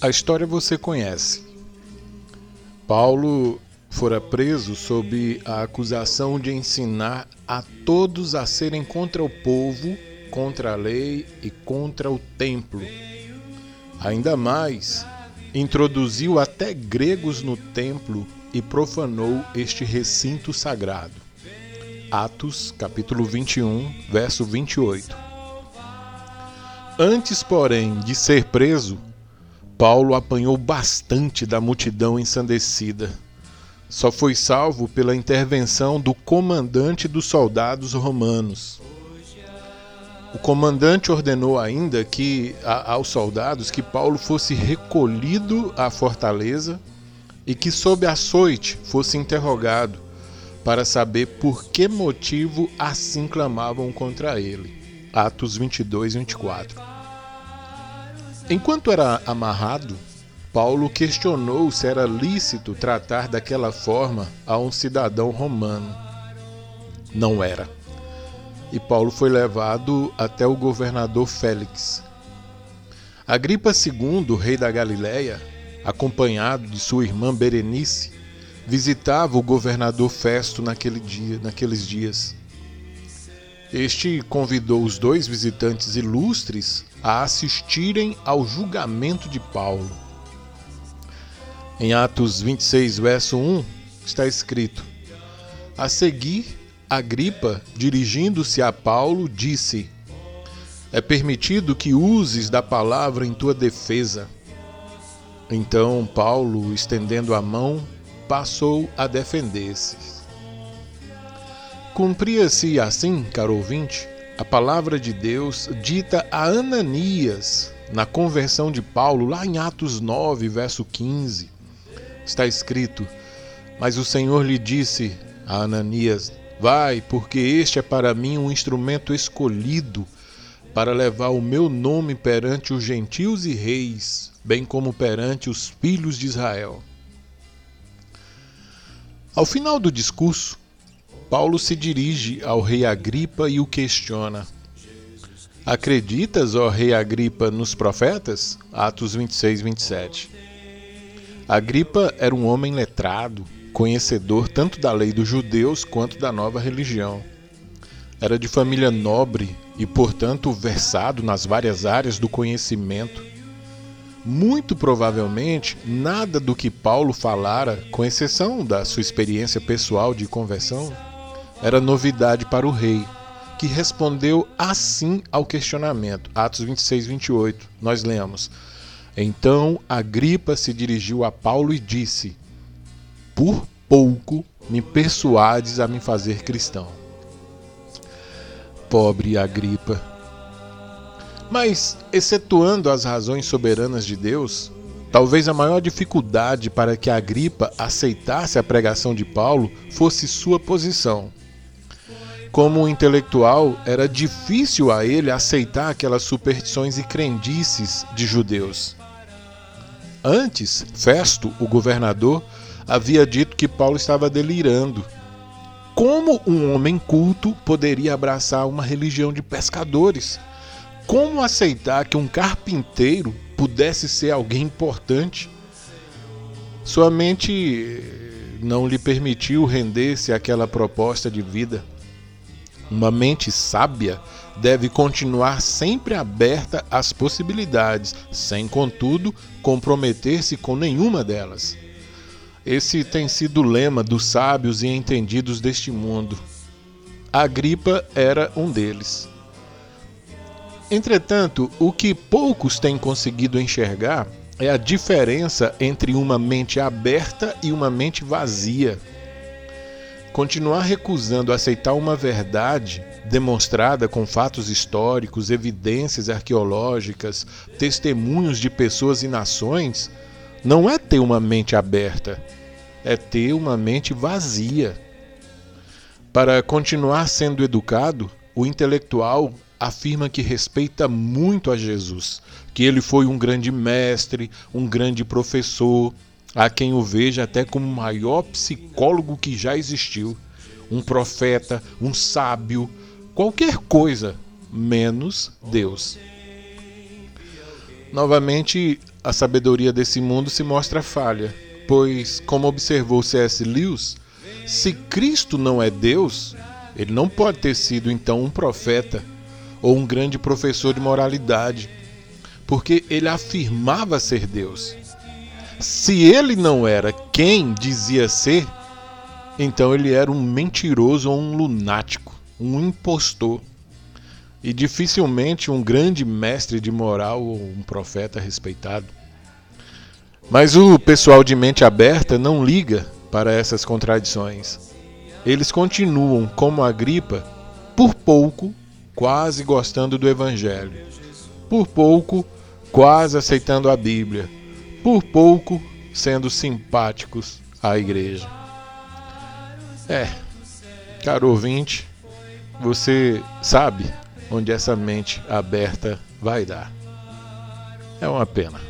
A história você conhece. Paulo fora preso sob a acusação de ensinar a todos a serem contra o povo, contra a lei e contra o templo. Ainda mais, introduziu até gregos no templo e profanou este recinto sagrado. Atos, capítulo 21, verso 28. Antes, porém, de ser preso, Paulo apanhou bastante da multidão ensandecida. Só foi salvo pela intervenção do comandante dos soldados romanos. O comandante ordenou ainda que a, aos soldados que Paulo fosse recolhido à fortaleza e que sob açoite fosse interrogado para saber por que motivo assim clamavam contra ele. Atos 22 e 24. Enquanto era amarrado, Paulo questionou se era lícito tratar daquela forma a um cidadão romano. Não era. E Paulo foi levado até o governador Félix. Agripa II, rei da Galiléia, acompanhado de sua irmã Berenice, visitava o governador Festo naquele dia, naqueles dias. Este convidou os dois visitantes ilustres a assistirem ao julgamento de Paulo. Em Atos 26, verso 1, está escrito: A seguir, Agripa, dirigindo-se a Paulo, disse: É permitido que uses da palavra em tua defesa. Então Paulo, estendendo a mão, passou a defender-se. Cumpria-se assim, caro ouvinte, a palavra de Deus dita a Ananias na conversão de Paulo, lá em Atos 9, verso 15. Está escrito: Mas o Senhor lhe disse a Ananias: Vai, porque este é para mim um instrumento escolhido para levar o meu nome perante os gentios e reis, bem como perante os filhos de Israel. Ao final do discurso, Paulo se dirige ao rei Agripa e o questiona: Acreditas, ó rei Agripa, nos profetas? Atos 26, 27. Agripa era um homem letrado, conhecedor tanto da lei dos judeus quanto da nova religião. Era de família nobre e, portanto, versado nas várias áreas do conhecimento. Muito provavelmente, nada do que Paulo falara, com exceção da sua experiência pessoal de conversão, era novidade para o rei, que respondeu assim ao questionamento. Atos 26, 28. Nós lemos: Então Agripa se dirigiu a Paulo e disse: Por pouco me persuades a me fazer cristão. Pobre Agripa. Mas, excetuando as razões soberanas de Deus, talvez a maior dificuldade para que Agripa aceitasse a pregação de Paulo fosse sua posição. Como intelectual, era difícil a ele aceitar aquelas superstições e crendices de judeus. Antes, Festo, o governador, havia dito que Paulo estava delirando como um homem culto poderia abraçar uma religião de pescadores? Como aceitar que um carpinteiro pudesse ser alguém importante? Sua mente não lhe permitiu render-se àquela proposta de vida. Uma mente sábia deve continuar sempre aberta às possibilidades, sem, contudo, comprometer-se com nenhuma delas. Esse tem sido o lema dos sábios e entendidos deste mundo. Agripa era um deles. Entretanto, o que poucos têm conseguido enxergar é a diferença entre uma mente aberta e uma mente vazia. Continuar recusando aceitar uma verdade demonstrada com fatos históricos, evidências arqueológicas, testemunhos de pessoas e nações não é ter uma mente aberta, é ter uma mente vazia. Para continuar sendo educado, o intelectual afirma que respeita muito a Jesus, que ele foi um grande mestre, um grande professor, a quem o veja até como o maior psicólogo que já existiu, um profeta, um sábio, qualquer coisa, menos Deus. Novamente, a sabedoria desse mundo se mostra falha, pois, como observou C.S. Lewis, se Cristo não é Deus, ele não pode ter sido então um profeta ou um grande professor de moralidade, porque ele afirmava ser Deus. Se ele não era quem dizia ser, então ele era um mentiroso ou um lunático, um impostor. E dificilmente um grande mestre de moral ou um profeta respeitado. Mas o pessoal de mente aberta não liga para essas contradições. Eles continuam, como a gripa, por pouco, quase gostando do Evangelho, por pouco, quase aceitando a Bíblia, por pouco, sendo simpáticos à igreja. É, caro ouvinte, você sabe onde essa mente aberta vai dar. É uma pena.